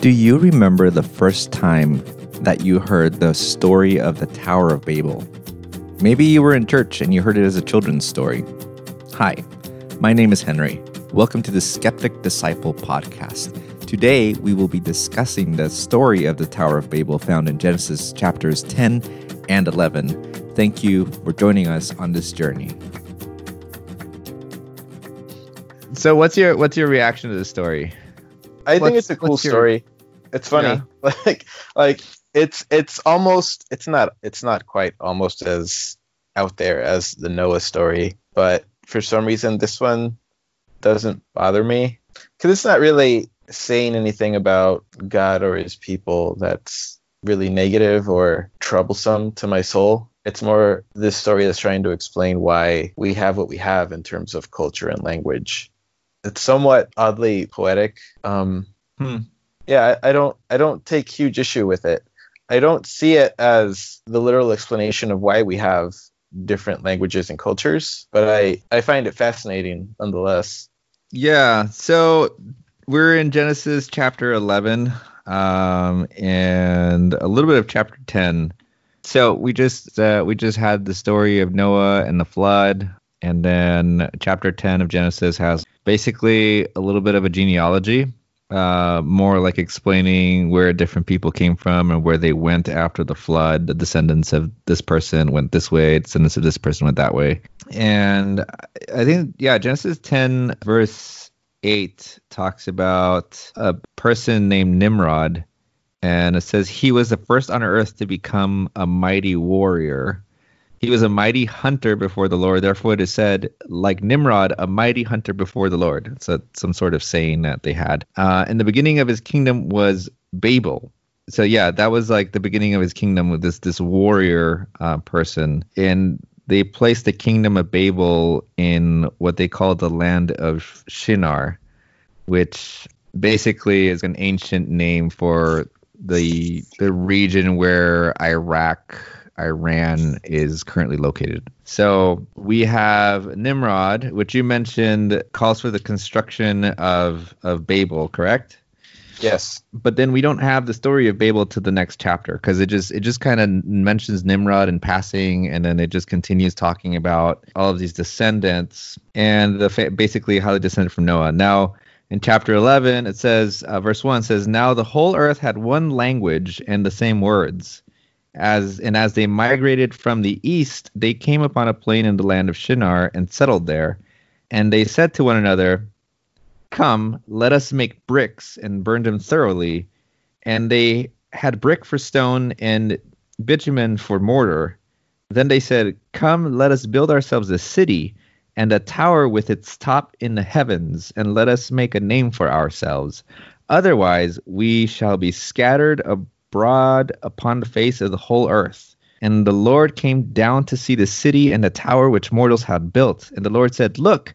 Do you remember the first time that you heard the story of the Tower of Babel? Maybe you were in church and you heard it as a children's story. Hi, my name is Henry. Welcome to the Skeptic Disciple podcast. Today, we will be discussing the story of the Tower of Babel found in Genesis chapters 10 and 11. Thank you for joining us on this journey. So, what's your what's your reaction to the story? I think it's a cool what's your- story. It's funny. Yeah. Like like it's it's almost it's not it's not quite almost as out there as the Noah story, but for some reason this one doesn't bother me cuz it's not really saying anything about God or his people that's really negative or troublesome to my soul. It's more this story that's trying to explain why we have what we have in terms of culture and language. It's somewhat oddly poetic. Um, Hmm. Yeah, I, I don't I don't take huge issue with it. I don't see it as the literal explanation of why we have different languages and cultures, but I I find it fascinating nonetheless. Yeah, so we're in Genesis chapter 11 um, and a little bit of chapter 10. So we just uh, we just had the story of Noah and the flood, and then chapter 10 of Genesis has basically a little bit of a genealogy, uh, more like explaining where different people came from and where they went after the flood. The descendants of this person went this way, descendants of this person went that way. And I think, yeah, Genesis 10, verse 8 talks about a person named Nimrod. And it says, He was the first on earth to become a mighty warrior. He was a mighty hunter before the Lord. Therefore, it is said, like Nimrod, a mighty hunter before the Lord. It's a, some sort of saying that they had. Uh, and the beginning of his kingdom was Babel. So yeah, that was like the beginning of his kingdom with this this warrior uh, person, and they placed the kingdom of Babel in what they call the land of Shinar, which basically is an ancient name for the the region where Iraq Iran is currently located. So we have Nimrod, which you mentioned calls for the construction of of Babel, correct? Yes. But then we don't have the story of Babel to the next chapter because it just it just kind of mentions Nimrod in passing, and then it just continues talking about all of these descendants and the fa- basically how they descended from Noah. Now in chapter 11 it says uh, verse 1 says now the whole earth had one language and the same words as and as they migrated from the east they came upon a plain in the land of shinar and settled there. And they said to one another come let us make bricks and burn them thoroughly. And they had brick for stone and bitumen for mortar. Then they said come let us build ourselves a city and a tower with its top in the heavens, and let us make a name for ourselves. Otherwise, we shall be scattered abroad upon the face of the whole earth. And the Lord came down to see the city and the tower which mortals had built. And the Lord said, Look,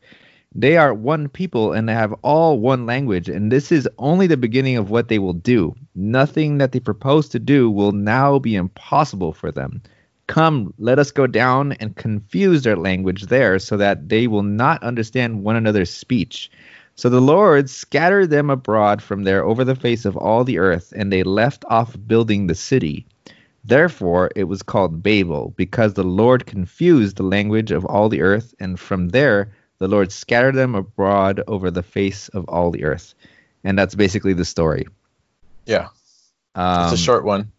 they are one people and they have all one language, and this is only the beginning of what they will do. Nothing that they propose to do will now be impossible for them. Come, let us go down and confuse their language there, so that they will not understand one another's speech. So the Lord scattered them abroad from there over the face of all the earth, and they left off building the city. Therefore it was called Babel, because the Lord confused the language of all the earth, and from there the Lord scattered them abroad over the face of all the earth. And that's basically the story. Yeah. Um, It's a short one.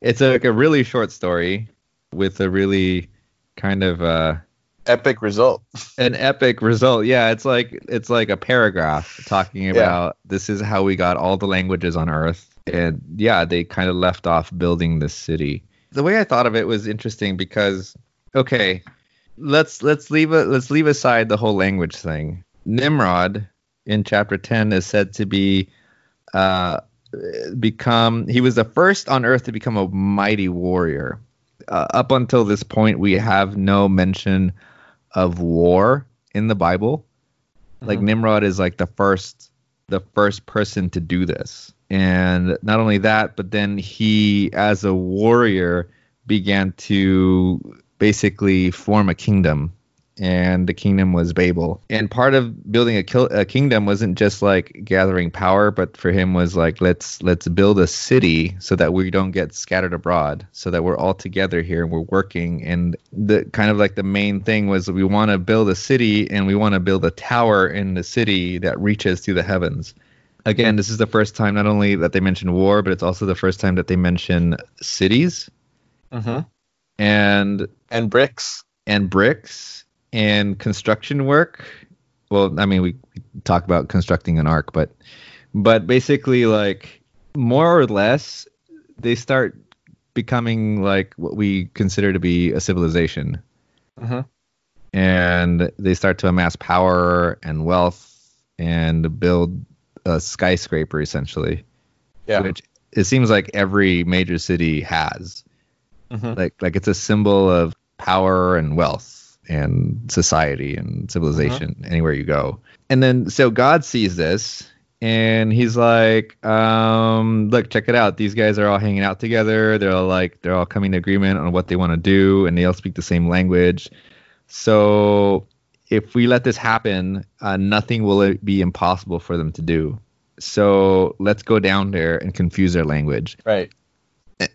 It's a, like a really short story with a really kind of uh, Epic result. an epic result. Yeah, it's like it's like a paragraph talking about this is how we got all the languages on Earth, and yeah, they kind of left off building this city. The way I thought of it was interesting because okay, let's let's leave a, let's leave aside the whole language thing. Nimrod in chapter ten is said to be uh, become he was the first on Earth to become a mighty warrior. Uh, up until this point, we have no mention of war in the Bible. Like Mhm. Nimrod is like the first the first person to do this. And not only that, but then he as a warrior began to basically form a kingdom and the kingdom was Babel. And part of building a, kil- a kingdom wasn't just like gathering power, but for him was like let's let's build a city so that we don't get scattered abroad, so that we're all together here and we're working. And the kind of like the main thing was we want to build a city and we want to build a tower in the city that reaches to the heavens. Again, this is the first time not only that they mention war, but it's also the first time that they mention cities Mm-hmm. and And bricks. and bricks and construction work. Well, I mean, we, we talk about constructing an ark, but but basically, like more or less, they start becoming like what we consider to be a civilization, Mm-hmm. and they start to amass power and wealth and build a skyscraper essentially, Yeah. which it seems like every major city has. Mhm. like like it's a symbol of power and wealth and society and civilization anywhere you go. And then so god sees this and he's like um look check it out. These guys are all hanging out together. They're all like they're all coming to agreement on what they want to do and they all speak the same language. So if we let this happen uh, nothing will be impossible for them to do. So let's go down there and confuse their language. Right.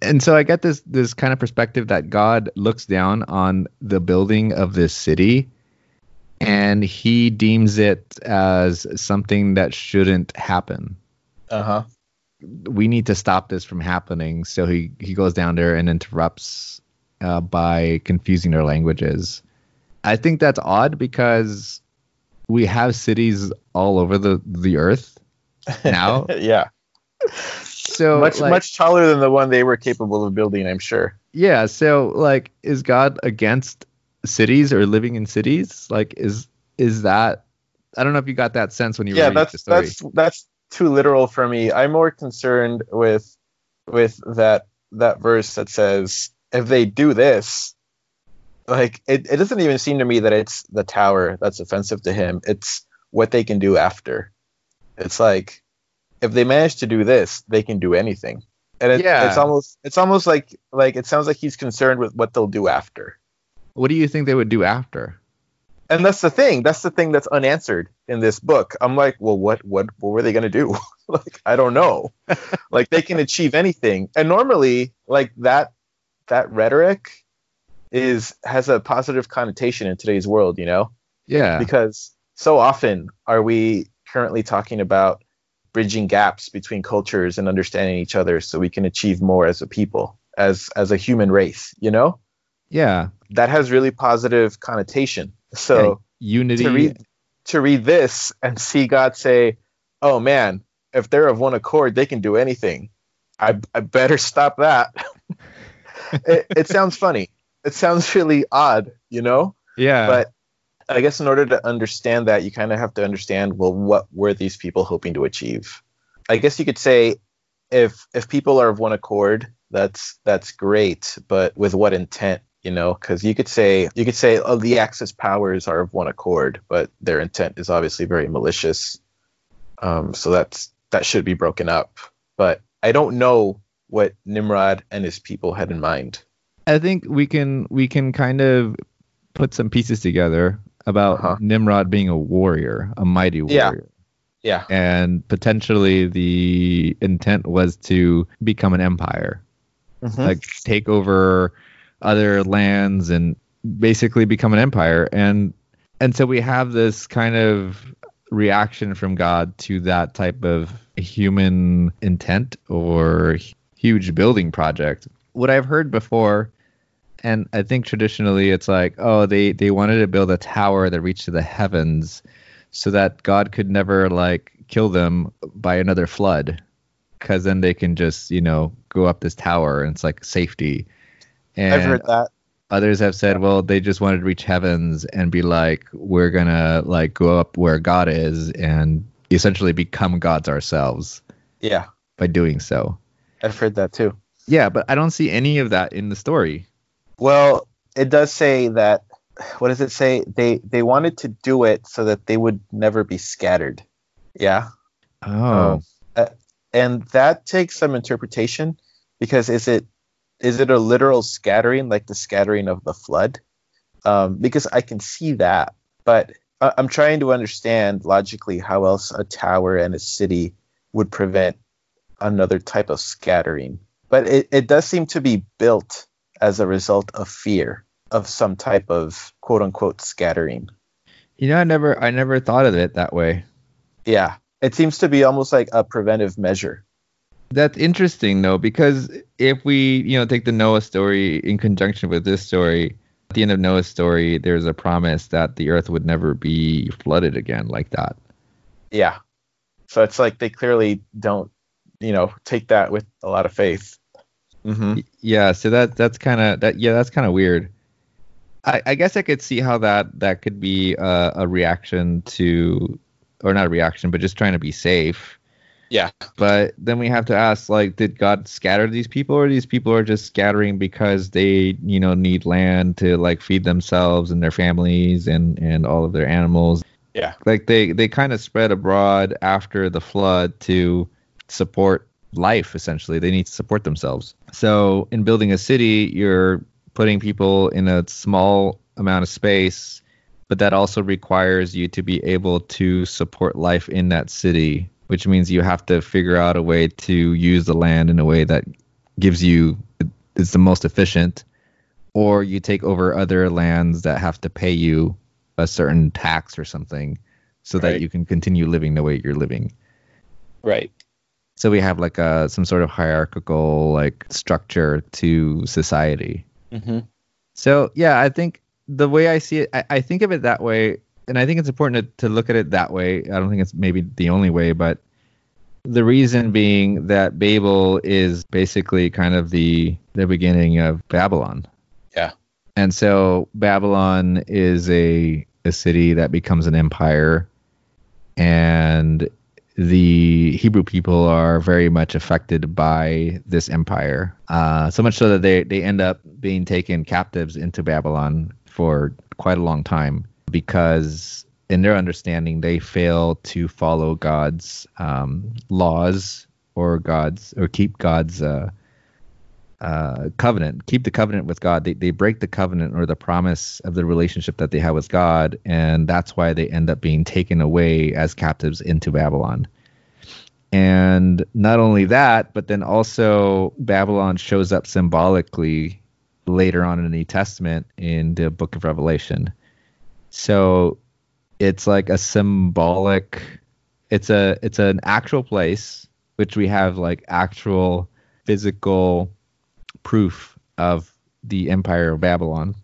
And so I get this this kind of perspective that God looks down on the building of this city and he deems it as something that shouldn't happen. Uh huh. We need to stop this from happening. So he, he goes down there and interrupts uh, by confusing their languages. I think that's odd because we have cities all over the, the earth now. yeah. So much like- much taller than the one they were capable of building, I'm sure. Yeah, so like is God against cities or living in cities? Like is is that I don't know if you got that sense when you yeah, were reading the that's story. that's that's too literal for me. I'm more concerned with with that that verse that says if they do this, like it, it doesn't even seem to me that it's the tower that's offensive to him. It's what they can do after. It's like if they manage to do this, they can do anything. And it, Yeah. it's almost it's almost like like it sounds like he's concerned with what they'll do after. What do you think they would do after? and that's the thing that's the thing that's unanswered in this book i'm like well what what what were they going to do like i don't know like they can achieve anything and normally like that that rhetoric is has a positive connotation in today's world you know Yeah. because so often are we currently talking about bridging gaps between cultures and understanding each other so we can achieve more as a people as as a human race you know yeah. that has really positive connotation so Yeah, Unity. to read to read this and see God say, "Oh man, if they're of one accord, they can do anything." I, I better stop that. it, it sounds funny. It sounds really odd, you know. yeah. But I guess in order to understand that, you kind of have to understand well, what were these people hoping to achieve? I guess you could say, if if people are of one accord, that's that's great. But with what intent? You know, because you could say you could say, oh, the Axis powers are of one accord, but their intent is obviously very malicious. Um, so that's that should be broken up. But I don't know what Nimrod and his people had in mind. I think we can we can kind of put some pieces together about Uh-huh. Nimrod being a warrior, a mighty Yeah. warrior. Yeah. And potentially the intent was to become an empire. Mm-hmm. like take over other lands and basically become an empire and and so we have this kind of reaction from god to that type of human intent or huge building project what i've heard before and i think traditionally it's like oh they they wanted to build a tower that reached to the heavens so that god could never like kill them by another flood. Because then they can just you know go up this tower and it's like safety. And I've heard that. others have said well they just wanted to reach heavens and be like we're gonna like go up where god is and essentially become gods ourselves Yeah, by doing so. I've heard that too. yeah but i don't see any of that in the story Well, it does say that. What does it say? They they wanted to do it so that they would never be scattered. Yeah, oh and that takes some interpretation because is it is it a literal scattering like the scattering of the flood? um, because I can see that, but I- I'm trying to understand logically how else a tower and a city would prevent another type of scattering. But it, it does seem to be built as a result of fear of some type of quote unquote scattering. You know, I never I never thought of it that way. Yeah. It seems to be almost like a preventive measure. That's interesting though, because if we, you know, take the Noah story in conjunction with this story, at the end of Noah's story, there's a promise that the earth would never be flooded again like that. Yeah. So it's like they clearly don't, you know, take that with a lot of faith. Hmm Yeah, so that that's kind of that. Yeah, that's kind of weird. I, I guess I could see how that that could be a, a reaction to, or not a reaction, but just trying to be safe. Yeah. But then we have to ask, like, did God scatter these people, or these people are just scattering because they, you know, need land to like feed themselves and their families and and all of their animals? Yeah. Like they they kind of spread abroad after the flood to support life. Essentially, they need to support themselves. So in building a city, you're putting people in a small amount of space, but that also requires you to be able to support life in that city which means you have to figure out a way to use the land in a way that gives you is the most efficient or you take over other lands that have to pay you a certain tax or something so that you can continue living the way you're living Right. So we have like a some sort of hierarchical like structure to society hmm so yeah, I think the way I see it, I, I think of it that way, and I think it's important to, to look at it that way. I don't think it's maybe the only way, but the reason being that Babel is basically kind of the the beginning of Babylon. Yeah. And so Babylon is a a city that becomes an empire, and the Hebrew people are very much affected by this empire. Uh, so much so that they, they end up being taken captives into Babylon for quite a long time because, in their understanding, they fail to follow God's um, laws or God's or keep God's uh, uh, covenant, keep the covenant with God. They, they break the covenant or the promise of the relationship that they have with God, and that's why they end up being taken away as captives into Babylon. And not only that, but then also Babylon shows up symbolically later on in the New Testament in the book of Revelation. So it's like a symbolic it's a it's an actual place which we have like actual physical proof of the empire of Babylon,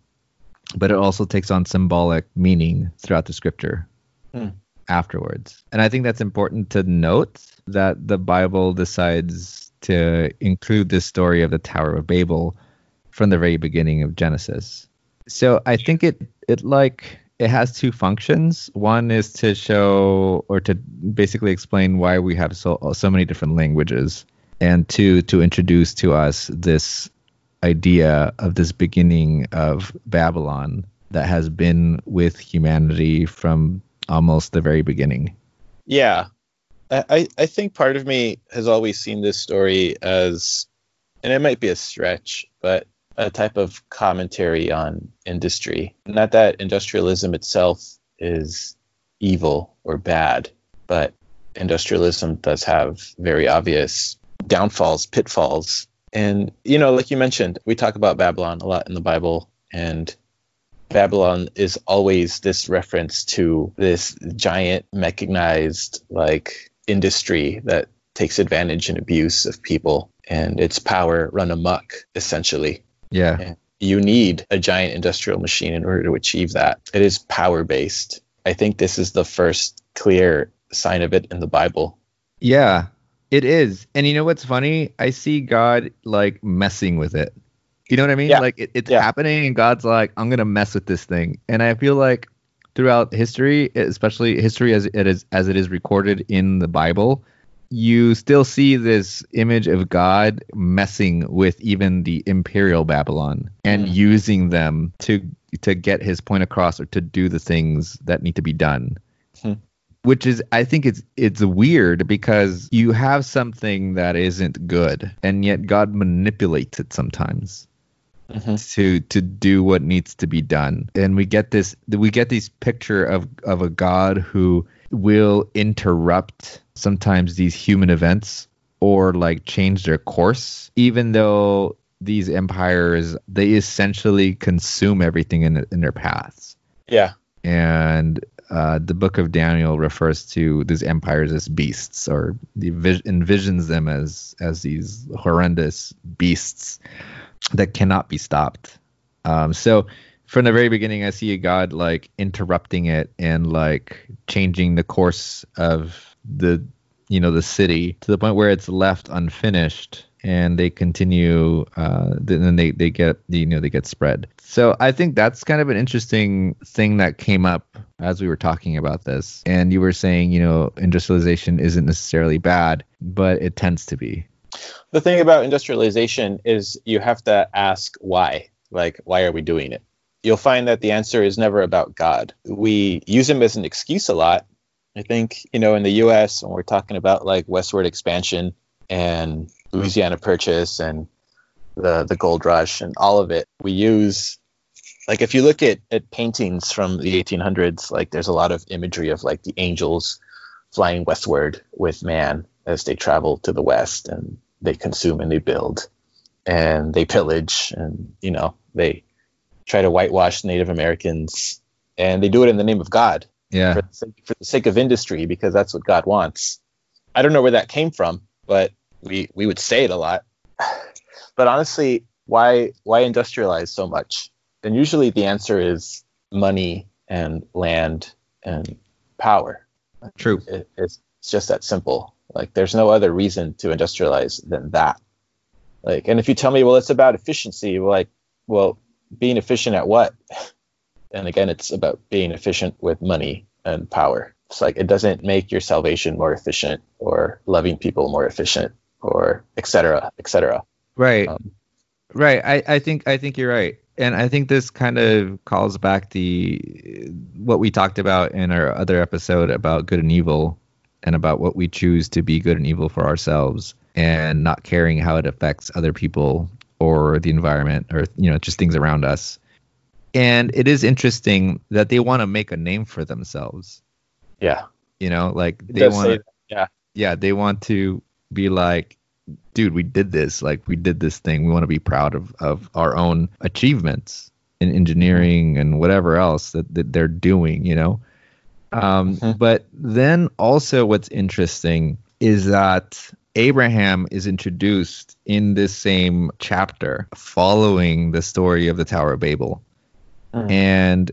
but it also takes on symbolic meaning throughout the scripture Hmm. afterwards. And I think that's important to note that the Bible decides to include this story of the Tower of Babel from the very beginning of Genesis. So I think it it like it has two functions. One is to show or to basically explain why we have so so many different languages, and two to introduce to us this idea of this beginning of Babylon that has been with humanity from almost the very beginning. Yeah. I, I- think part of me has always seen this story as, and it might be a stretch, but a type of commentary on industry. Not that industrialism itself is evil or bad, but industrialism does have very obvious downfalls, pitfalls. And, you know, like you mentioned, we talk about Babylon a lot in the Bible, and Babylon is always this reference to this giant mechanized like industry that takes advantage and abuse of people and its power run amok essentially. Yeah. You need a giant industrial machine in order to achieve that. It is power based. I think this is the first clear sign of it in the Bible. Yeah, it is. And you know what's funny? I see God like messing with it. You know what I mean? Yeah. Like it, it's Yeah. happening and God's like, I'm gonna mess with this thing. And I feel like throughout history, especially history as it is as it is recorded in the Bible, you still see this image of God messing with even the imperial Babylon and Mm. using them to to get his point across or to do the things that need to be done which is I think it's it's weird because you have something that isn't good and yet God manipulates it sometimes. Mhm. to to do what needs to be done. And we get this we get this picture of of a god who will interrupt sometimes these human events or like change their course even though these empires they essentially consume everything in in their paths. Yeah. And uh, the book of Daniel refers to these empires as beasts, or envisions them as as these horrendous beasts that cannot be stopped. Um, so from the very beginning, I see a god like interrupting it and like changing the course of the you know the city to the point where it's left unfinished and they continue uh then they they get you know they get spread so i think that's kind of an interesting thing that came up as we were talking about this and you were saying you know industrialization isn't necessarily bad but it tends to be The thing about industrialization is you have to ask why. Like, why are we doing it? You'll find that the answer is never about God. We use him as an excuse a lot. I think, you know, in the US, when we're talking about like westward expansion and Louisiana Purchase and the, the gold rush and all of it, we use, like, if you look at, at paintings from the 1800s, like, there's a lot of imagery of like the angels flying westward with man as they travel to the west and they consume and they build and they pillage and you know they try to whitewash Native Americans and they do it in the name of God yeah for, the sake, for the sake of industry because that's what God wants. I don't know where that came from, but we we would say it a lot. But honestly, why why industrialize so much? And usually the answer is money and land and power true it, it's it's just that simple. Like there's no other reason to industrialize than that. Like, and if you tell me, well, it's about efficiency, well, like, well, being efficient at what? And again, it's about being efficient with money and power. It's like it doesn't make your salvation more efficient or loving people more efficient or et cetera, et cetera. right Um, Right. I, I think I think you're right. And I think this kind of calls back the what we talked about in our other episode about good and evil and about what we choose to be good and evil for ourselves and not caring how it affects other people or the environment or you know just things around us. And it is interesting that they want to make a name for themselves. yeah, You know, like they want say to that. Yeah, yeah, they want to be like, dude, we did this. Like, we did this thing. We want to be proud of, of our own achievements in engineering and whatever else that, that they're doing, you know? Um, Mhm. But then also, what's interesting is that Abraham is introduced in this same chapter following the story of the Tower of Babel. Mm. And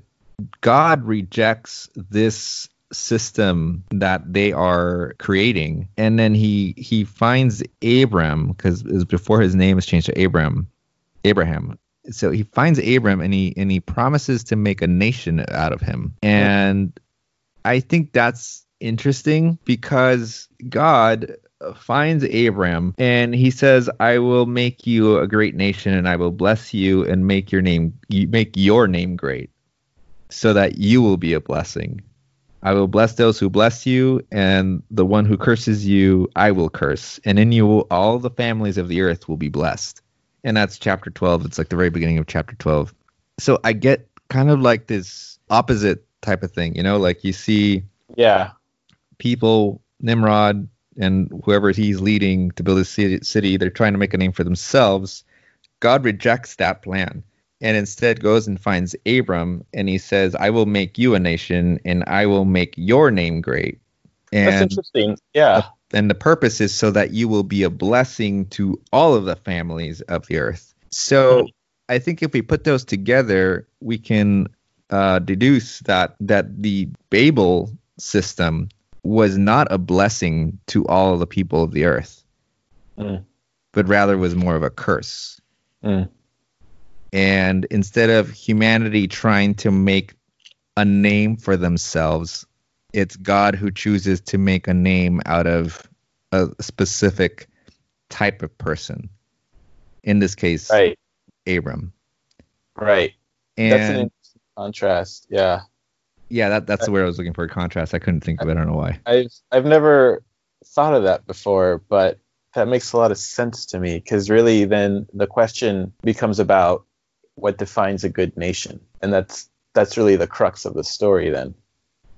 God rejects this system that they are creating. And then he he finds Abram because before his name is changed to Abram Abraham. So he finds Abram and he and he promises to make a nation out of him. And I think that's interesting because God finds Abram and he says I will make you a great nation and I will bless you and make your name make your name great so that you will be a blessing I will bless those who bless you, and the one who curses you, I will curse. And in you, all the families of the earth will be blessed. And that's chapter 12. It's like the very beginning of chapter 12. So I get kind of like this opposite type of thing, you know, like you see yeah, people, Nimrod and whoever he's leading to build a city, city, they're trying to make a name for themselves. God rejects that plan and instead goes and finds Abram and he says, I will make you a nation and I will make your name great. And that's interesting. Yeah, and the purpose is so that you will be a blessing to all of the families of the earth. So I think if we put those together, we can uh, deduce that that the Babel system was not a blessing to all of the people of the earth, Mm. but rather was more of a curse. Mm. And instead of humanity trying to make a name for themselves, it's God who chooses to make a name out of a specific type of person. In this case, right, Abram. right. And that's an interesting contrast. Yeah. yeah, that, that's the word I was looking for. Contrast. I couldn't think of it. I don't know why. I've I've never thought of that before, but that makes a lot of sense to me because really then the question becomes about what defines a good nation, and that's that's really the crux of the story. Then,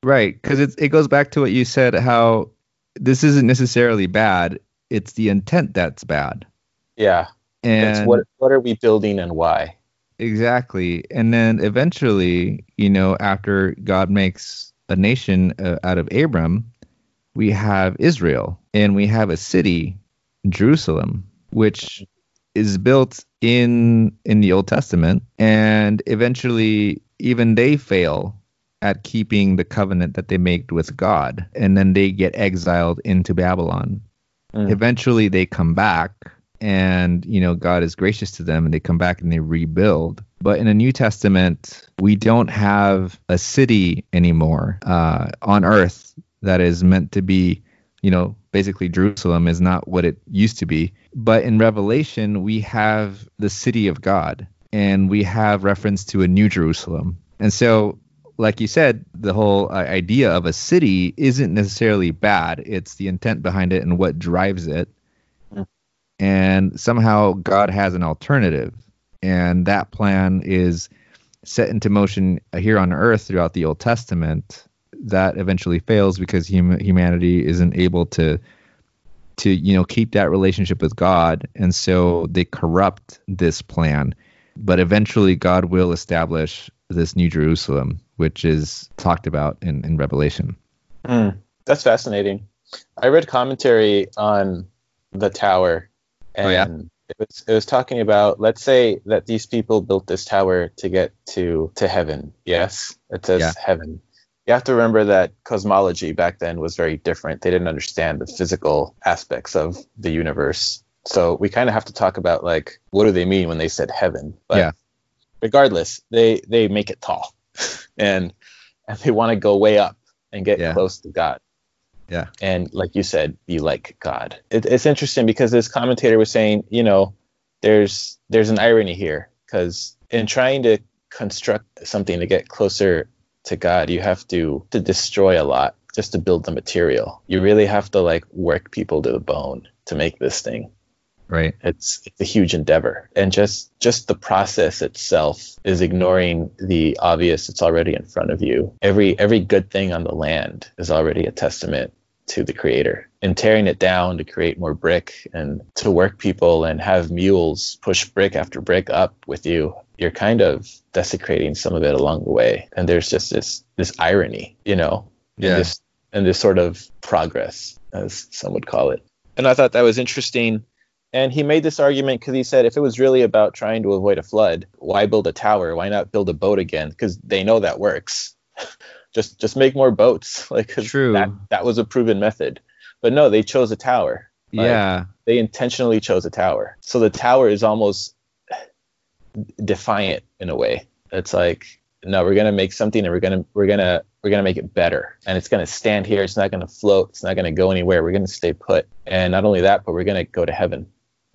Right, because it it goes back to what you said how this isn't necessarily bad. It's the intent that's bad. yeah, And it's what what are we building and why? exactly. And then eventually, you know, after God makes a nation uh, out of Abram, we have Israel and we have a city, Jerusalem, which is built in in the Old Testament and eventually even they fail at keeping the covenant that they made with God and then they get exiled into Babylon. Mm. Eventually they come back and you know God is gracious to them and they come back and they rebuild. But in the New Testament, we don't have a city anymore uh, on earth that is meant to be, you know, basically Jerusalem is not what it used to be. But in Revelation, we have the city of God and we have reference to a new Jerusalem. And so, like you said, the whole uh, idea of a city isn't necessarily bad. It's the intent behind it and what drives it. And somehow God has an alternative. And that plan is set into motion here on earth throughout the Old Testament that eventually fails because hum- humanity isn't able to to you know keep that relationship with God and so they corrupt this plan but eventually God will establish this new Jerusalem which is talked about in, in Revelation Mm, that's fascinating. I read commentary on the tower, and Oh, yeah? it was it was talking about let's say that these people built this tower to get to to heaven. Yes, it says Yeah. heaven. You have to remember that cosmology back then was very different. They didn't understand the physical aspects of the universe. So we kind of have to talk about like what do they mean when they said heaven? But Yeah. regardless, they they make it tall, and and they want to go way up and get Yeah. close to God yeah and like you said be like god it, it's interesting because this commentator was saying you know there's there's an irony here because in trying to construct something to get closer to god you have to to destroy a lot just to build the material. You really have to like work people to the bone to make this thing. Right. It's it's a huge endeavor. And just just the process itself is ignoring the obvious it's already in front of you. Every every good thing on the land is already a testament to the creator. And tearing it down to create more brick and to work people and have mules push brick after brick up with you you're kind of desecrating some of it along the way and there's just this this irony you know Yeah. and this and this sort of progress as some would call it and i thought that was interesting and he made this argument because he said if it was really about trying to avoid a flood, why build a tower? Why not build a boat again? Because they know that works. just just make more boats. Like True. That, that was a proven method. But no, they chose a tower. Like, yeah They intentionally chose a tower. So the tower is almost defiant in a way. It's like no, we're gonna make something and we're gonna we're gonna we're gonna make it better. And it's gonna stand here. It's not gonna float. It's not gonna go anywhere. We're gonna stay put. And not only that, but we're gonna go to heaven.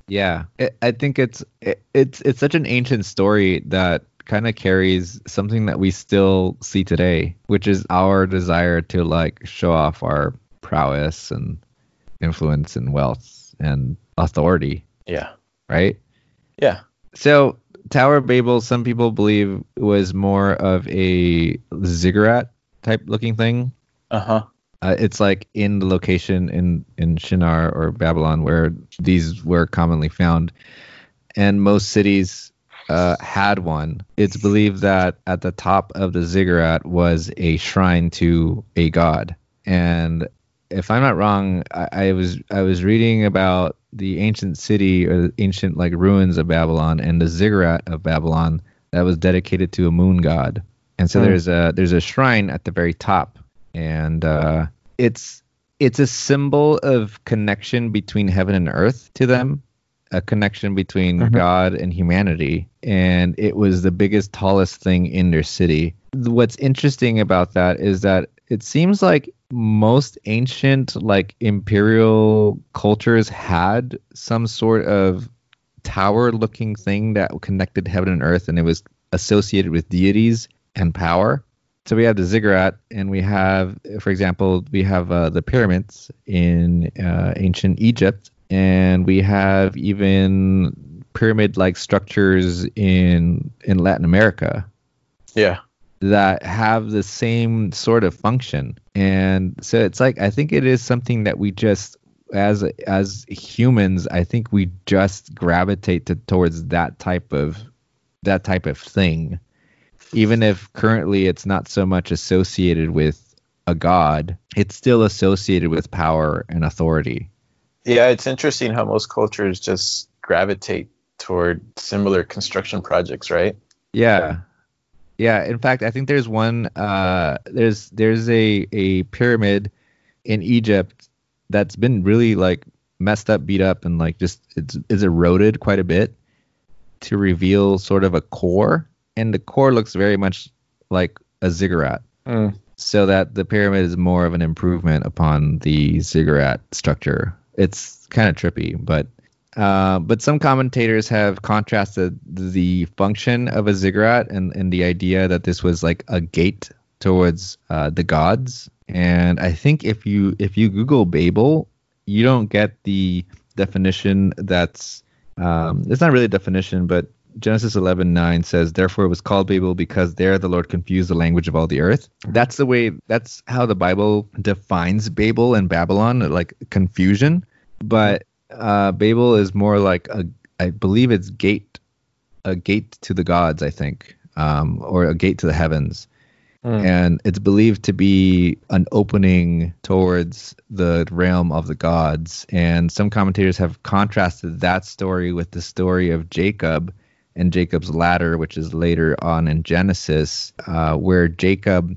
Yeah, it, I think it's it, it's it's such an ancient story that kind of carries something that we still see today, which is our desire to like show off our prowess and influence and wealth and authority, Yeah. right? Yeah. So Tower of Babel, some people believe was more of a ziggurat type looking thing. Uh huh. Uh, it's like in the location in in Shinar or Babylon where these were commonly found, and most cities uh, had one. It's believed that at the top of the ziggurat was a shrine to a god, and if I'm not wrong, I, I was I was reading about the ancient city or the ancient like ruins of Babylon and the ziggurat of Babylon that was dedicated to a moon god. And so Hmm. there's a there's a shrine at the very top, and uh, it's it's a symbol of connection between heaven and earth to them, a connection between Mhm. God and humanity, and it was the biggest, tallest thing in their city. What's interesting about that is that it seems like most ancient like imperial cultures had some sort of tower looking thing that connected heaven and earth and it was associated with deities and power so we have the ziggurat and we have for example we have uh, the pyramids in uh, ancient egypt and we have even pyramid-like structures in in Latin America Yeah. That have the same sort of function. And so it's like I think it is something that we just as as humans, I think we just gravitate to, towards that type of that type of thing. Even if currently it's not so much associated with a god, it's still associated with power and authority. Yeah, it's interesting how most cultures just gravitate toward similar construction projects, right? Yeah. Yeah, in fact, I think there's one uh there's there's a a pyramid in Egypt that's been really like messed up, beat up and like just it's is eroded quite a bit to reveal sort of a core and the core looks very much like a ziggurat. Mm. So that the pyramid is more of an improvement upon the ziggurat structure. It's kind of trippy, but uh, but some commentators have contrasted the function of a ziggurat and, and the idea that this was like a gate towards uh, the gods. And I think if you if you Google Babel, you don't get the definition that's um, it's not really a definition, but Genesis 11:9 says, "Therefore it was called Babel because there the Lord confused the language of all the earth." That's the way. That's how the Bible defines Babel and Babylon, like confusion. But uh, Babel is more like a, I believe it's gate, a gate to the gods, I think, um, or a gate to the heavens. Mm. And it's believed to be an opening towards the realm of the gods. And some commentators have contrasted that story with the story of Jacob and Jacob's ladder, which is later on in Genesis, uh, where Jacob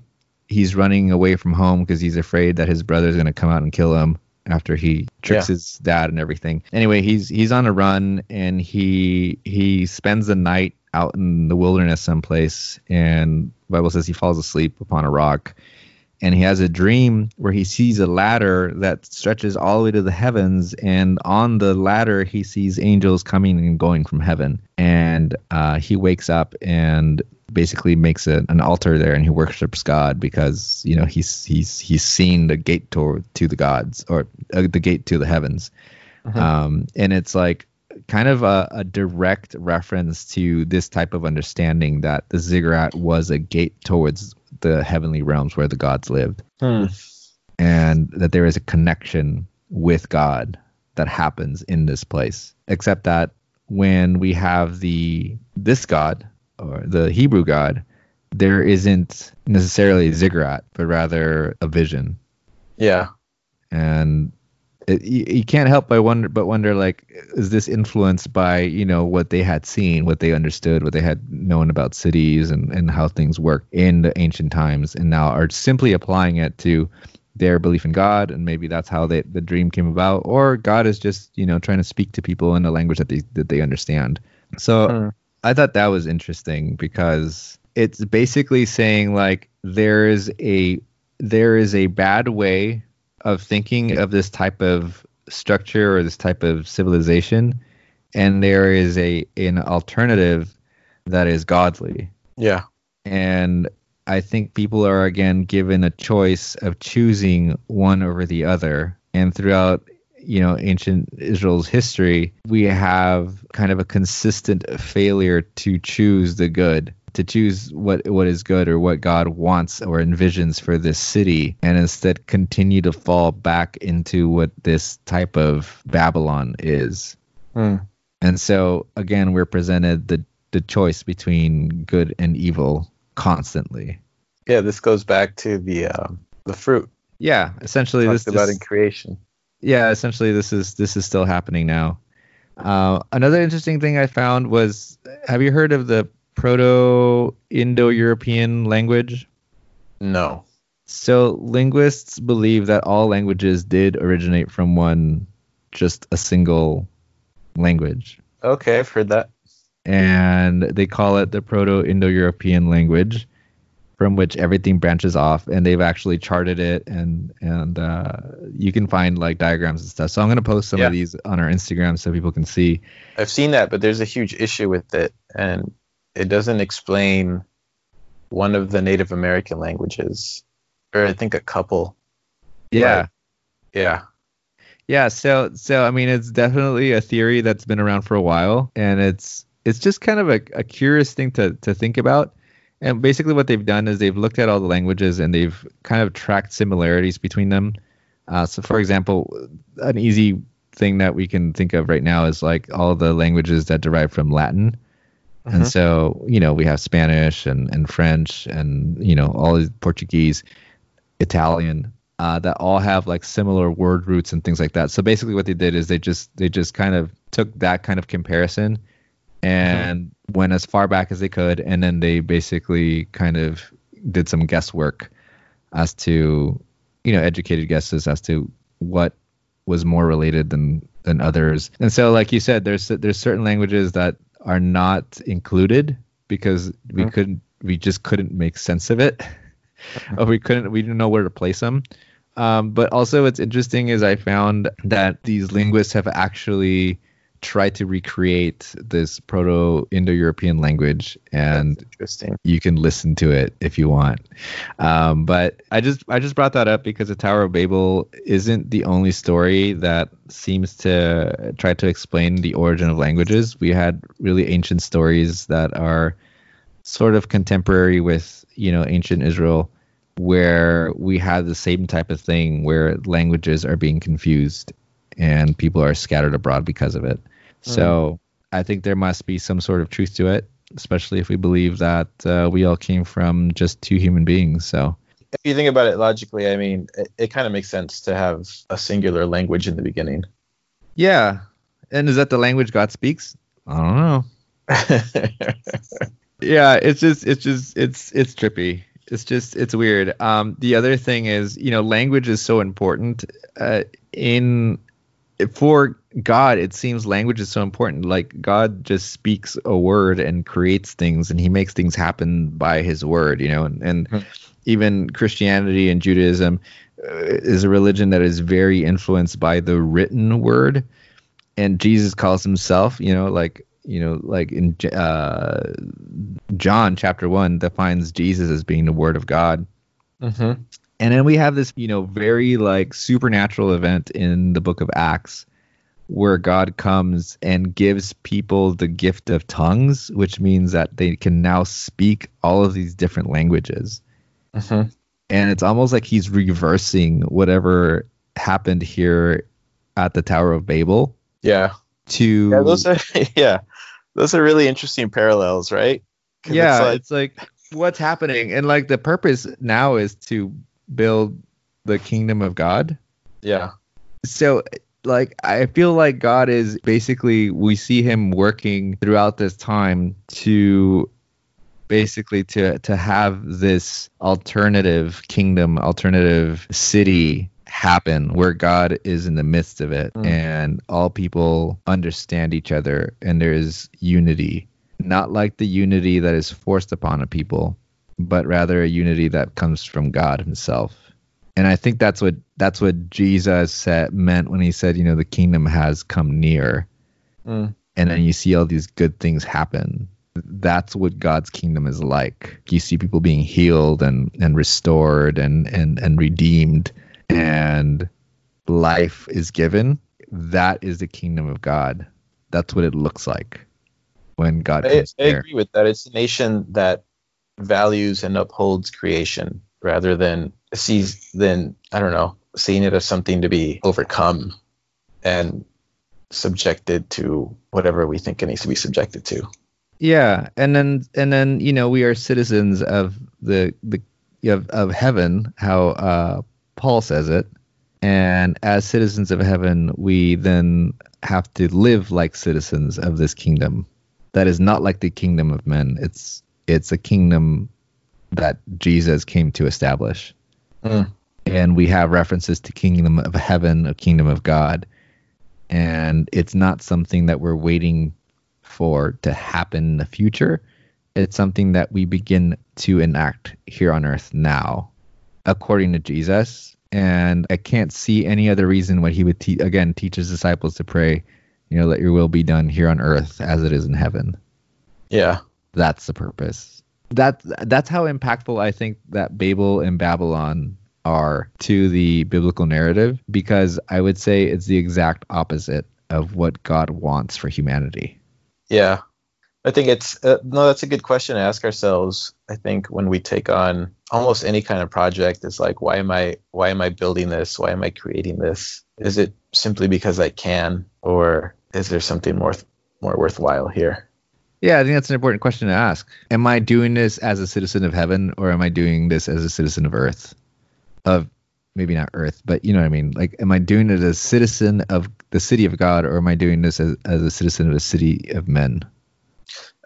he's running away from home because he's afraid that his brother's going to come out and kill him after he tricks Yeah. his dad and everything. Anyway, he's he's on a run and he he spends the night out in the wilderness someplace and the Bible says he falls asleep upon a rock and he has a dream where he sees a ladder that stretches all the way to the heavens and on the ladder he sees angels coming and going from heaven and uh, he wakes up and basically makes a, an altar there and he worships god because you know he's he's he's seen the gate to, to the gods or uh, the gate to the heavens Mhm. um, and it's like kind of a, a direct reference to this type of understanding that the ziggurat was a gate towards the heavenly realms where the gods lived Hmm. and that there is a connection with God that happens in this place. Except that when we have the this God or the Hebrew God, there isn't necessarily a ziggurat, but rather a vision. Yeah. And it, you, you can't help but wonder, but wonder like, is this influenced by you know what they had seen, what they understood, what they had known about cities and and how things work in the ancient times, and now are simply applying it to their belief in God, and maybe that's how they, the dream came about, or God is just you know trying to speak to people in a language that they that they understand. So Hmm. I thought that was interesting because it's basically saying like there is a there is a bad way of thinking of this type of structure or this type of civilization and there is a an alternative that is godly Yeah. and I think people are again given a choice of choosing one over the other. And throughout, you know, ancient Israel's history, we have kind of a consistent failure to choose the good, to choose what what is good or what God wants or envisions for this city, and instead continue to fall back into what this type of Babylon is. Hmm. And so again, we're presented the the choice between good and evil constantly. Yeah. This goes back to the um, the fruit Yeah, essentially this, about this in creation. Yeah, essentially this is this is still happening now. Uh, another interesting thing I found was have you heard of the Proto-Indo-European language? No. So linguists believe that all languages did originate from one just a single language. Okay, I've heard that. and they call it the Proto-Indo-European language, from which everything branches off. And they've actually charted it, and and uh, you can find like diagrams and stuff. So I'm gonna post some Yeah. of these on our Instagram so people can see. I've seen that, but there's a huge issue with it, and it doesn't explain one of the Native American languages, or I think a couple. Yeah. Yeah. Yeah, so so I mean it's definitely a theory that's been around for a while and it's it's just kind of a, a curious thing to to think about. And basically what they've done is they've looked at all the languages and they've kind of tracked similarities between them. Uh, so for example, an easy thing that we can think of right now is like all the languages that derive from Latin. And so, you know, we have Spanish and, and French and, you know, all these Portuguese, Italian, uh, that all have like similar word roots and things like that. So basically what they did is they just they just kind of took that kind of comparison and went as far back as they could and then they basically kind of did some guesswork as to you know educated guesses as to what was more related than than others. And so like you said there's there's certain languages that are not included because we Mhm. couldn't we just couldn't make sense of it or we couldn't we didn't know where to place them um, but also what's interesting is i found that these linguists have actually tried to recreate this proto-indo-european language and That's interesting. you can listen to it if you want. Um, but I just I just brought that up because the Tower of Babel isn't the only story that seems to try to explain the origin of languages. We had really ancient stories that are sort of contemporary with you know ancient Israel, where we had the same type of thing where languages are being confused and people are scattered abroad because of it. So I think there must be some sort of truth to it, especially if we believe that uh, we all came from just two human beings. So If you think about it logically, I mean, it, it kind of makes sense to have a singular language in the beginning. yeah, and is that the language God speaks? I don't know. Yeah, it's just it's just it's it's trippy. It's just it's weird. Um, the other thing is, you know, language is so important. Uh, in for God, it seems language is so important. Like God just speaks a word and creates things, and He makes things happen by His word. You know, and, and Hmm. even Christianity and Judaism uh, is a religion that is very influenced by the written word. And Jesus calls Himself, you know, like you know, like in uh, John chapter one defines Jesus as being the Word of God. hmm And then we have this, you know, very like supernatural event in the book of Acts where God comes and gives people the gift of tongues, which means that they can now speak all of these different languages. hmm And it's almost like he's reversing whatever happened here at the Tower of Babel Yeah. to Yeah. Those are yeah. Those are really interesting parallels, right? yeah, It's it's like, what's happening, and like the purpose now is to build the kingdom of God. yeah. So, like, I feel like God is basically we see Him working throughout this time to basically to to have this alternative kingdom, alternative city happen where God is in the midst of it Mm. and all people understand each other and there's unity not like the unity that is forced upon a people, but rather a unity that comes from God Himself. And I think that's what that's what Jesus said meant when he said, you know, the kingdom has come near, Mm. and then you see all these good things happen. That's what God's kingdom is like. You see people being healed and and restored and and and redeemed, and life is given. That is the kingdom of God. That's what it looks like when God I, I agree with that. It's a nation that values and upholds creation rather than sees than I don't know seeing it as something to be overcome and subjected to whatever we think it needs to be subjected to. Yeah, and then and then you know we are citizens of the the of of heaven, how uh, Paul says it, and as citizens of heaven, we then have to live like citizens of this kingdom. That is not like the kingdom of men. It's it's a kingdom that Jesus came to establish, Mm. and we have references to kingdom of heaven, a kingdom of God, and it's not something that we're waiting for to happen in the future. It's something that we begin to enact here on earth now, according to Jesus. And I can't see any other reason why he would te- again teach his disciples to pray, you know, let your will be done here on earth as it is in heaven. Yeah. That's the purpose. That that's how impactful I think that Babel and Babylon are to the biblical narrative because I would say it's the exact opposite of what God wants for humanity. Yeah. I think it's uh, no that's a good question to ask ourselves. I think when we take on almost any kind of project it's like why am I why am I building this? Why am I creating this? Is it simply because I can or is there something more more worthwhile here? Yeah, I think that's an important question to ask. Am I doing this as a citizen of heaven or am I doing this as a citizen of earth? Of maybe not earth, but you know what I mean? Like, am I doing it as a citizen of the city of God or am I doing this as, as a citizen of a city of men?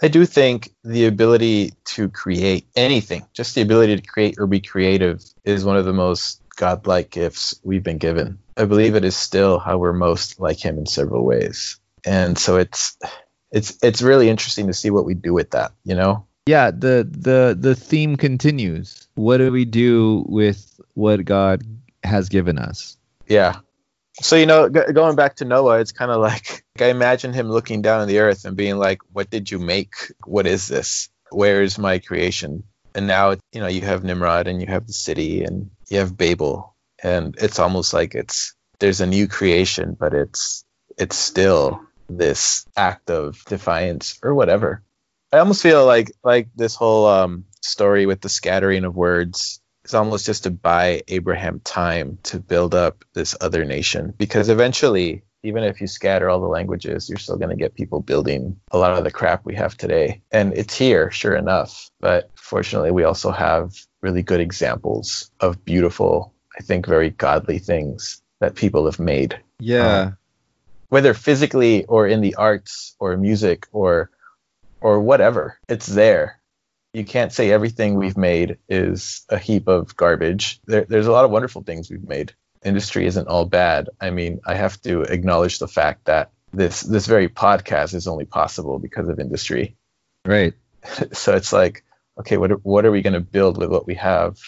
I do think the ability to create anything, just the ability to create or be creative, is one of the most godlike gifts we've been given. I believe it is still how we're most like him in several ways. And so it's it's it's really interesting to see what we do with that, you know? Yeah, the the the theme continues. What do we do with what God has given us? Yeah. So you know, g- going back to Noah, it's kind of like I imagine him looking down on the earth and being like, "What did you make? What is this? Where is my creation?" And now, you know, you have Nimrod and you have the city and you have Babel, and it's almost like it's there's a new creation, but it's it's still this act of defiance or whatever. I almost feel like like this whole um, story with the scattering of words is almost just to buy Abraham time to build up this other nation because eventually even if you scatter all the languages you're still going to get people building a lot of the crap we have today and it's here sure enough but fortunately we also have really good examples of beautiful i think very godly things that people have made Yeah. Whether physically or in the arts or music or or whatever it's there. You can't say everything we've made is a heap of garbage. There, there's a lot of wonderful things we've made. Industry isn't all bad. I mean i have to acknowledge the fact that this this very podcast is only possible because of industry. Right. so it's like okay what, what are we going to build with what we have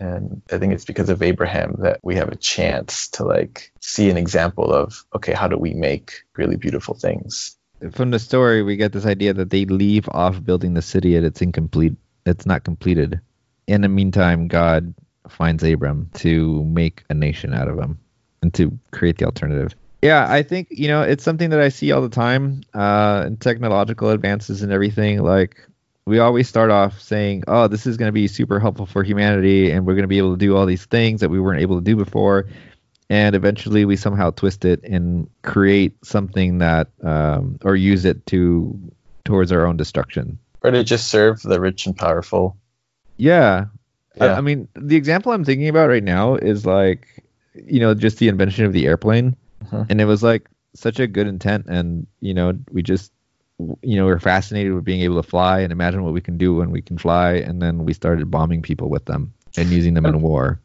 and i think it's because of abraham that we have a chance to like see an example of okay how do we make really beautiful things From the story, we get this idea that they leave off building the city and it's incomplete. It's not completed. In the meantime, God finds Abram to make a nation out of him and to create the alternative. Yeah, I think you know it's something that I see all the time uh, in technological advances and everything. Like we always start off saying, "Oh, this is going to be super helpful for humanity, and we're going to be able to do all these things that we weren't able to do before." And eventually, we somehow twist it and create something that, um, or use it to towards our own destruction. or to just serve the rich and powerful Yeah. I, Yeah. I mean, the example I'm thinking about right now is like, you know, just the invention of the airplane. Mhm. And it was like such a good intent. And, you know, we just, you know, we're fascinated with being able to fly and imagine what we can do when we can fly. And then we started bombing people with them and using them in war.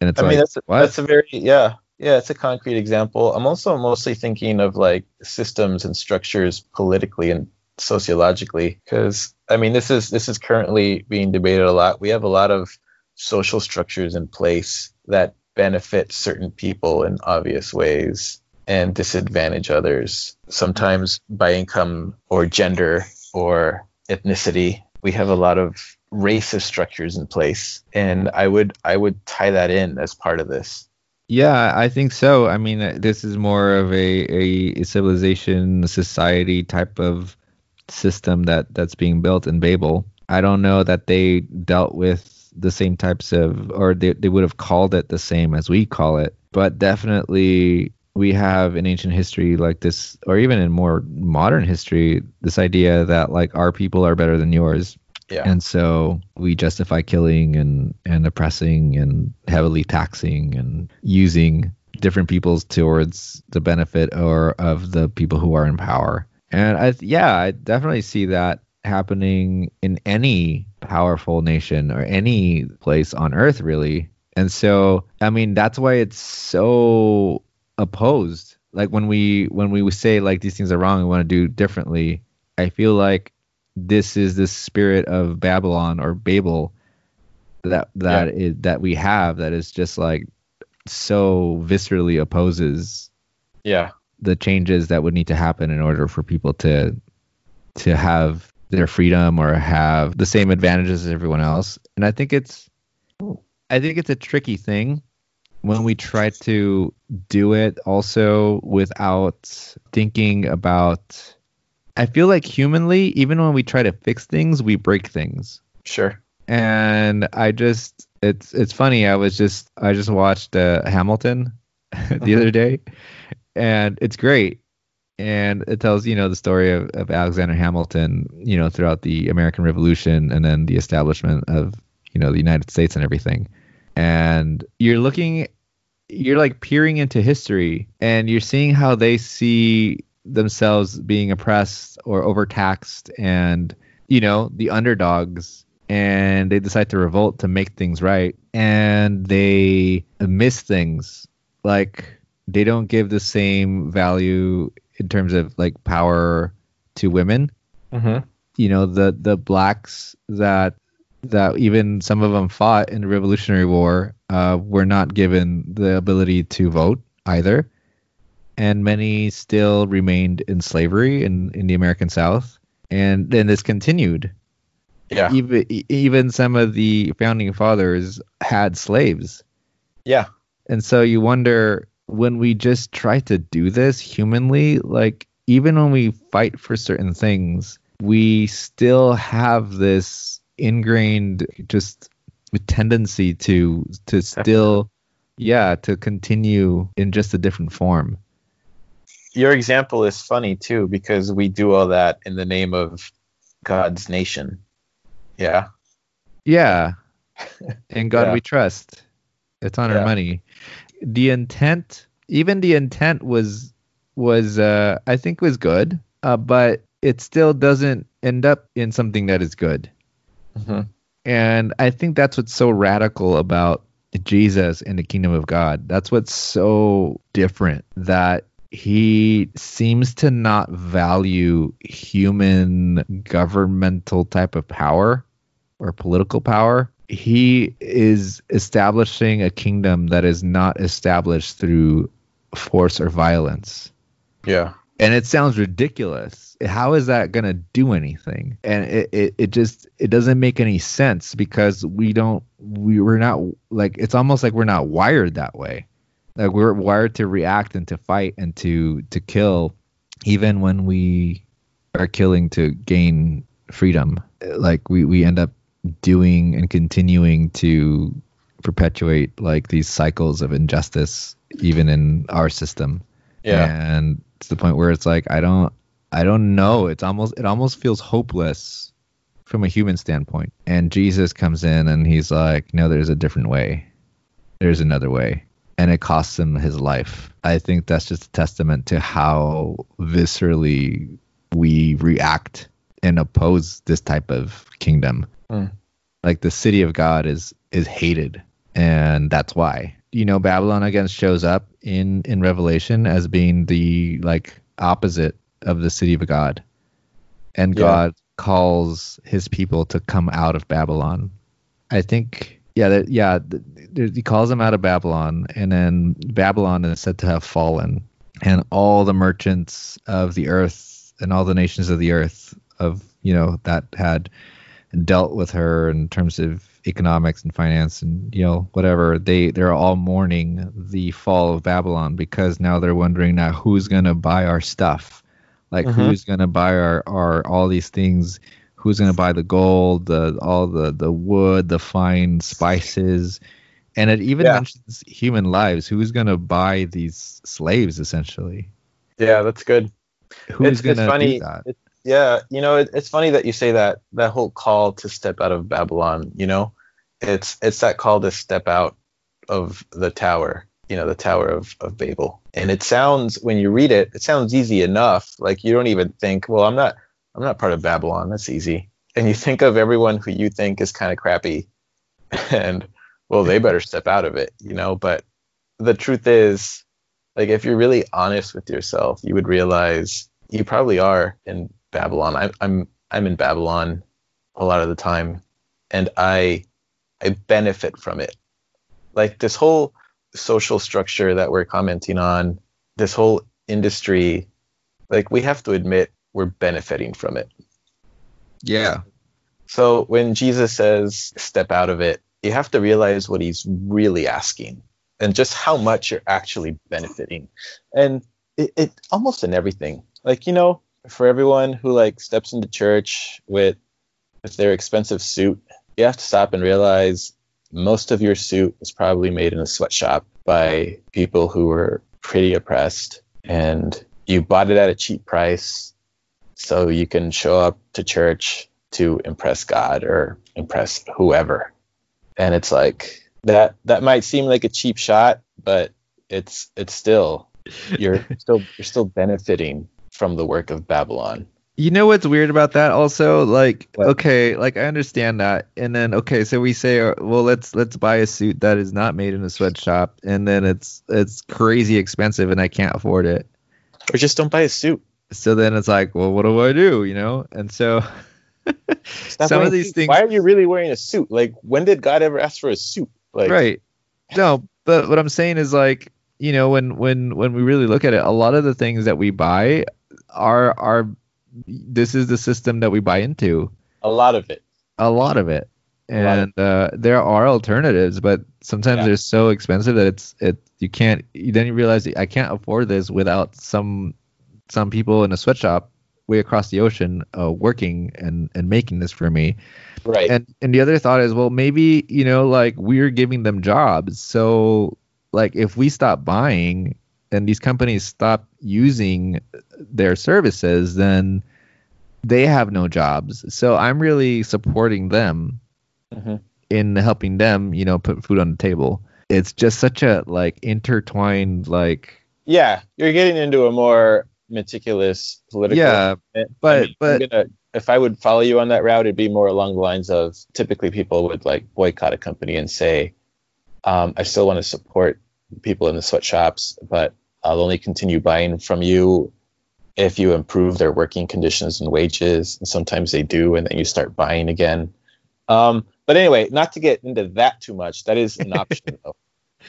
And it's I like, mean, that's a, what? that's a very yeah yeah. It's a concrete example. I'm also mostly thinking of like systems and structures politically and sociologically because I mean this is this is currently being debated a lot. We have a lot of social structures in place that benefit certain people in obvious ways and disadvantage others. Sometimes by income or gender or ethnicity. We have a lot of racist structures in place and i would i would tie that in as part of this Yeah, I think so. I mean, uh, this is more of a, a civilization, society type of system that that's being built in Babel. I don't know that they dealt with the same types of, or they, they would have called it the same as we call it, but definitely we have in ancient history like this, or even in more modern history, this idea that like our people are better than yours. yeah And so we justify killing and, and oppressing and heavily taxing and using different peoples towards the benefit or of the people who are in power. And I yeah, I definitely see that happening in any powerful nation or any place on earth really. And so I mean that's why it's so opposed. Like when we when we say like these things are wrong, we want to do differently. I feel like this is the spirit of Babylon or Babel that that is, that we have that is just like so viscerally opposes yeah the changes that would need to happen in order for people to to have their freedom or have the same advantages as everyone else. And I think it's I think it's a tricky thing when we try to do it also without thinking about I feel like humanly, even when we try to fix things, we break things. Sure. And I just it's it's funny. I was just I just watched uh, Hamilton the other day, and it's great. And it tells you know the story of, of Alexander Hamilton, you know, throughout the American Revolution and then the establishment of you know the United States and everything. And you're looking, you're like peering into history, and you're seeing how they see themselves being oppressed or overtaxed, and you know the underdogs and they decide to revolt to make things right and they miss things like they don't give the same value in terms of like power to women Mm-hmm. you know the the blacks that that even some of them fought in the revolutionary war uh, were not given the ability to vote either and many still remained in slavery in, in the american south and then this continued Yeah. even even some of the founding fathers had slaves Yeah. and so you wonder when we just try to do this humanly like even when we fight for certain things we still have this ingrained just a tendency to to still yeah to continue in just a different form Your example is funny too because we do all that in the name of God's nation. Yeah. Yeah. And God Yeah. we trust. It's on Yeah. our money. The intent, even the intent was was uh I think was good, uh, but it still doesn't end up in something that is good. Hmm And I think that's what's so radical about Jesus and the kingdom of God. That's what's so different that he seems to not value human governmental type of power or political power. He is establishing a kingdom that is not established through force or violence Yeah. And it sounds ridiculous. How is that going to do anything? And it, it, it just it doesn't make any sense because we don't we, we're not like it's almost like we're not wired that way. Like we're wired to react and to fight and to to kill even when we are killing to gain freedom. Like we we end up doing and continuing to perpetuate like these cycles of injustice even in our system. Yeah. and to the point where it's like i don't i don't know. It's almost it almost feels hopeless from a human standpoint. And jesus comes in and he's like no there's a different way. There's another way. And it costs him his life. I think that's just a testament to how viscerally we react and oppose this type of kingdom. Mm. like the city of god is is hated. And that's why you know babylon again shows up in in revelation as being the like opposite of the city of god. And Yeah. god calls his people to come out of babylon. I think yeah that, yeah th- th- he calls them out of babylon and then babylon is said to have fallen. And all the merchants of the earth and all the nations of the earth of you know that had dealt with her in terms of economics and finance and you know whatever they they're all mourning the fall of babylon because now they're wondering now who's going to buy our stuff like Mhm. who's going to buy our our all these things who's going to buy the gold the all the the wood the fine spices and it even Yeah. mentions human lives who's going to buy these slaves essentially Yeah, that's good. who's it's, it's to funny. do that It- yeah, you know, it, it's funny that you say that. That whole call to step out of Babylon. You know, it's it's that call to step out of the tower. You know, the Tower of of Babel. And it sounds when you read it, it sounds easy enough. Like you don't even think, well, I'm not I'm not part of Babylon. That's easy. And you think of everyone who you think is kind of crappy, and well, they better step out of it. You know, but the truth is, like if you're really honest with yourself, you would realize you probably are in Babylon. I, I'm I'm in Babylon a lot of the time, and I I benefit from it. Like this whole social structure that we're commenting on, this whole industry, like we have to admit we're benefiting from it. yeah So when Jesus says step out of it, you have to realize what he's really asking and just how much you're actually benefiting. And it, it almost in everything. Like, you know, for everyone who like steps into church with with their expensive suit, you have to stop and realize most of your suit was probably made in a sweatshop by people who were pretty oppressed and you bought it at a cheap price so you can show up to church to impress God or impress whoever. And it's like that that might seem like a cheap shot, but it's it's still you're still you're still benefiting from the work of Babylon. You know what's weird about that also? Like, What? okay, like I understand that, and then okay, so we say, uh, well, let's let's buy a suit that is not made in a sweatshop, and then it's it's crazy expensive, and I can't afford it. Or just don't buy a suit. So then it's like, well, what do I do? You know? And so some of these suits. things, Why are you really wearing a suit? Like when did God ever ask for a suit? Like right? No, but what I'm saying is like, you know, when when when we really look at it, a lot of the things that we buy are are this is the system that we buy into. a lot of it. a lot of it A lot of and uh, there are alternatives but sometimes Yeah. they're so expensive that it's it you can't you then you realize i can't afford this without some some people in a sweatshop way across the ocean uh, working and and making this for me Right. and and the other thought is well maybe you know like we're giving them jobs so like if we stop buying and these companies stop using their services then they have no jobs so i'm really supporting them Mhm. in helping them you know put food on the table it's just such a like intertwined like yeah, you're getting into a more meticulous political. yeah I but- I'm but- gonna- if I would follow you on that route, it'd be more along the lines of typically people would like boycott a company and say, um, "I still want to support people in the sweatshops, but I'll only continue buying from you if you improve their working conditions and wages." And sometimes they do, and then you start buying again. Um, but anyway, not to get into that too much. That is an option, though.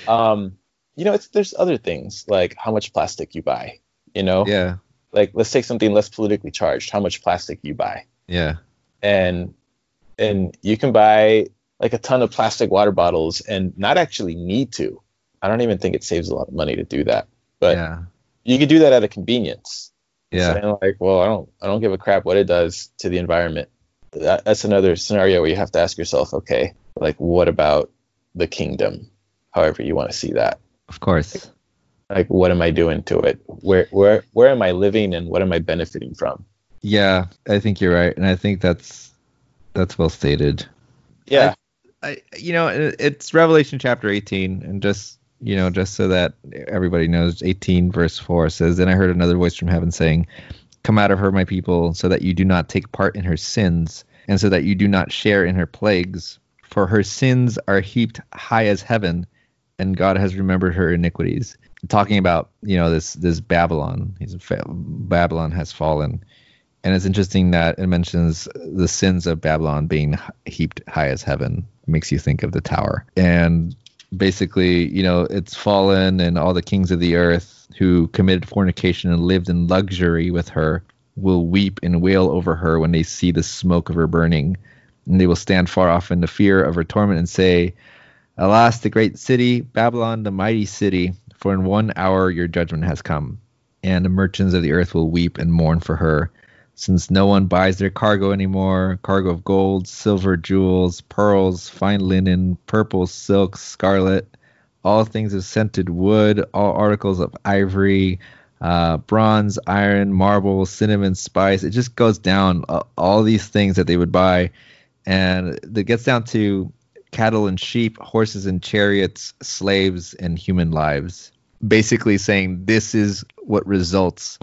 Um, you know, it's there's other things like how much plastic you buy. You know, yeah like let's take something less politically charged how much plastic you buy yeah and and you can buy like a ton of plastic water bottles and not actually need to i don't even think it saves a lot of money to do that but yeah. you could do that out of convenience. Yeah. Saying like well i don't i don't give a crap what it does to the environment. That, that's another scenario where you have to ask yourself okay like what about the kingdom? However you want to see that. Of course. Like what am i doing to it? Where where where am i living and what am i benefiting from? Yeah, I think you're right, and I think that's that's well stated. yeah. I, you know, it's Revelation chapter 18, and just you know, just so that everybody knows, 18 verse 4 says, "Then I heard another voice from heaven saying, Come out of her, my people, so that you do not take part in her sins, and so that you do not share in her plagues, for her sins are heaped high as heaven, and God has remembered her iniquities." Talking about you know this this Babylon, he's Babylon has fallen, and it's interesting that it mentions the sins of Babylon being heaped high as heaven. makes you think of the tower. And basically, you know, it's fallen, and all the kings of the earth who committed fornication and lived in luxury with her will weep and wail over her when they see the smoke of her burning. And they will stand far off in the fear of her torment and say, Alas, the great city, Babylon, the mighty city, for in one hour your judgment has come. And the merchants of the earth will weep and mourn for her, since no one buys their cargo anymore cargo of gold, silver, jewels, pearls, fine linen, purple, silk, scarlet, all things of scented wood, all articles of ivory, uh, bronze, iron, marble, cinnamon, spice. It just goes down uh, all these things that they would buy. And it gets down to cattle and sheep, horses and chariots, slaves and human lives. Basically saying this is what results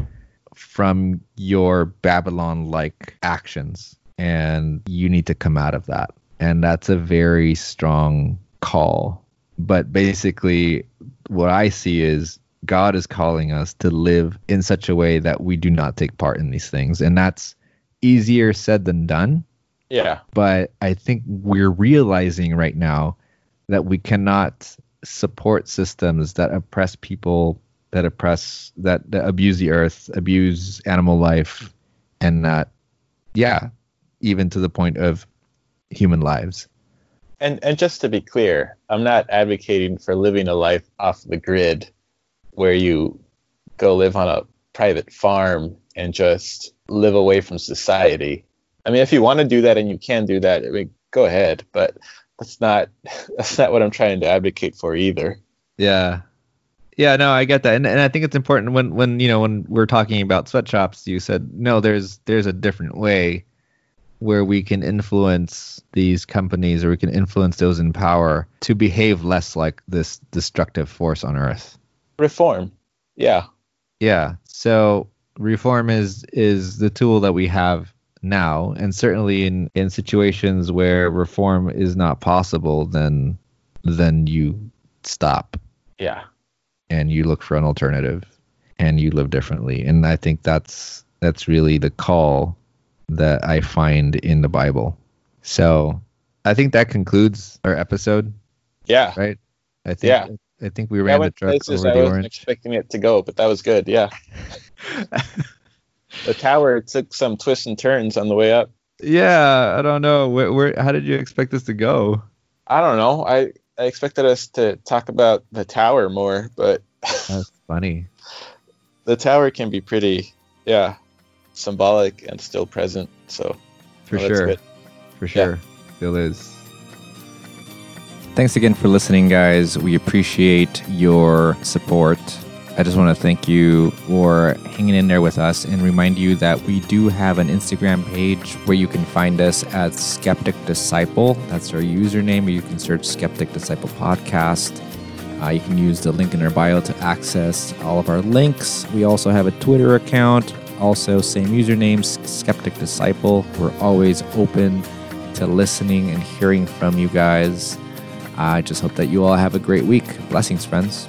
from your Babylon like actions. And you need to come out of that. And that's a very strong call. But basically, what I see is God is calling us to live in such a way that we do not take part in these things. And that's easier said than done Yeah. but I think we're realizing right now that we cannot support systems that oppress people, that oppress, that, that abuse the earth, abuse animal life, and that, yeah, even to the point of human lives. And and just to be clear, I'm not advocating for living a life off the grid where you go live on a private farm and just live away from society. I mean, if you want to do that and you can do that, I mean, go ahead. But that's not that's not what I'm trying to advocate for either. Yeah. Yeah, no, I get that. And and I think it's important when when you know when we're talking about sweatshops, you said no, there's there's a different way where we can influence these companies or we can influence those in power to behave less like this destructive force on earth. Reform. Yeah. Yeah. So reform is is the tool that we have now and certainly in in situations where reform is not possible then then you stop Yeah. And you look for an alternative and you live differently and i think that's that's really the call that i find in the bible so i think that concludes our episode Yeah. right i think Yeah. i think we ran the truck places over I the wasn't orange expecting it to go, but that was good. Yeah. the tower took some twists and turns on the way up. yeah i don't know where, where how did you expect this to go I don't know. I, I expected us to talk about the tower more, but that's funny the tower can be pretty, yeah, symbolic and still present. So for well, sure for sure still is Thanks again for listening, guys. We appreciate your support. I just want to thank you for hanging in there with us and remind you that we do have an Instagram page where you can find us at Skeptic Disciple. That's our username, or you can search Skeptic Disciple Podcast. Uh, you can use the link in our bio to access all of our links. We also have a Twitter account, also same username, Skeptic Disciple. We're always open to listening and hearing from you guys. I just hope that you all have a great week. Blessings, friends.